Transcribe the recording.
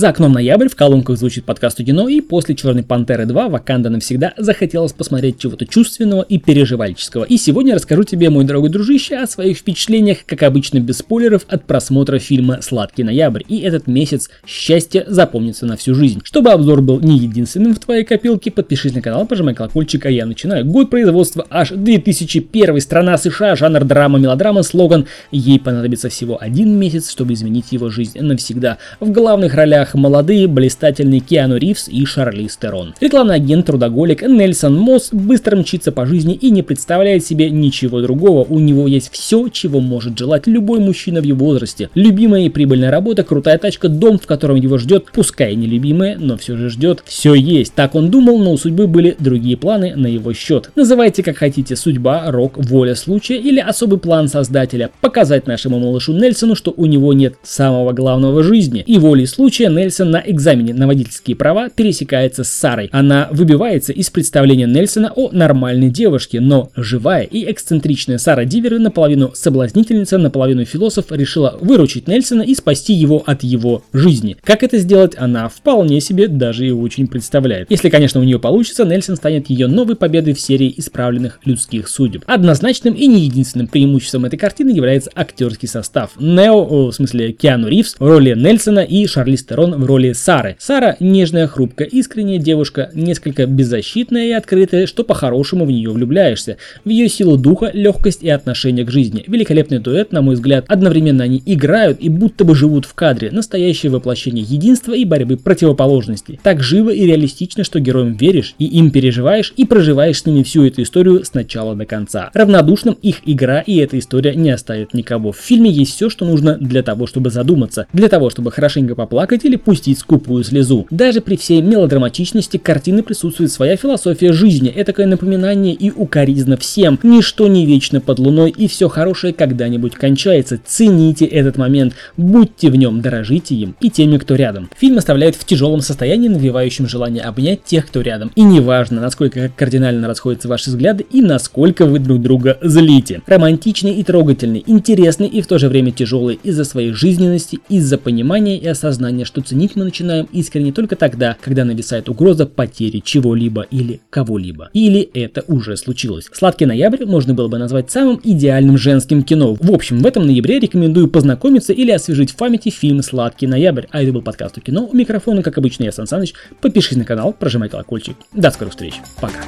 За окном ноябрь, в колонках звучит подкаст кино, и после «Черной пантеры 2» Ваканда навсегда захотелось посмотреть чего-то чувственного и переживальческого. И сегодня расскажу тебе, мой дорогой дружище, о своих впечатлениях, как обычно без спойлеров, от просмотра фильма «Сладкий ноябрь». И этот месяц счастья запомнится на всю жизнь. Чтобы обзор был не единственным в твоей копилке, подпишись на канал, пожимай колокольчик, а я начинаю. Год производства аж 2001, страна США, жанр драма, мелодрама, слоган «Ей понадобится всего один месяц, чтобы изменить его жизнь навсегда». В главных ролях молодые, блистательные Киану Ривз и Шарли Стерон. Рекламный агент, трудоголик Нельсон Мосс быстро мчится по жизни и не представляет себе ничего другого. У него есть все, чего может желать любой мужчина в его возрасте. Любимая и прибыльная работа, крутая тачка, дом, в котором его ждет, пускай и нелюбимая, но все же ждет. Все есть. Так он думал, но у судьбы были другие планы на его счет. Называйте как хотите судьба, рок, воля случая или особый план создателя. Показать нашему малышу Нельсону, что у него нет самого главного в жизни. И волей случая Нельсон на экзамене на водительские права пересекается с Сарой. Она выбивается из представления Нельсона о нормальной девушке, но живая и эксцентричная Сара Дивер, наполовину соблазнительница, наполовину философ, решила выручить Нельсона и спасти его от его жизни. Как это сделать, она вполне себе даже и очень представляет. Если, конечно, у нее получится, Нельсон станет ее новой победой в серии исправленных людских судеб. Однозначным и не единственным преимуществом этой картины является актерский состав. Нео, в смысле Киану Ривз в роли Нельсона и Шарли Стерон в роли Сары. Сара нежная, хрупкая, искренняя девушка, несколько беззащитная и открытая, что по-хорошему в нее влюбляешься. В ее силу духа, легкость и отношение к жизни. Великолепный дуэт, на мой взгляд. Одновременно они играют и будто бы живут в кадре. Настоящее воплощение единства и борьбы противоположностей. Так живо и реалистично, что героям веришь и им переживаешь и проживаешь с ними всю эту историю с начала до конца. Равнодушным их игра и эта история не оставит никого. В фильме есть все, что нужно для того, чтобы задуматься, для того, чтобы хорошенько поплакать или пустить скупую слезу. Даже при всей мелодраматичности картины присутствует своя философия жизни, этакое напоминание и укоризна всем. Ничто не вечно под луной и все хорошее когда-нибудь кончается. Цените этот момент, будьте в нем, дорожите им и теми, кто рядом. Фильм оставляет в тяжелом состоянии, навевающем желание обнять тех, кто рядом. И неважно, насколько кардинально расходятся ваши взгляды и насколько вы друг друга злите. Романтичный и трогательный, интересный и в то же время тяжелый из-за своей жизненности, из-за понимания и осознания, что ценить мы начинаем искренне только тогда, когда нависает угроза потери чего-либо или кого-либо. Или это уже случилось. «Сладкий ноябрь» можно было бы назвать самым идеальным женским кино. В общем, в этом ноябре рекомендую познакомиться или освежить в памяти фильм «Сладкий ноябрь». А это был подкаст у кино. У микрофона, как обычно, я Сан Саныч. Подпишись на канал, прожимай колокольчик. До скорых встреч. Пока.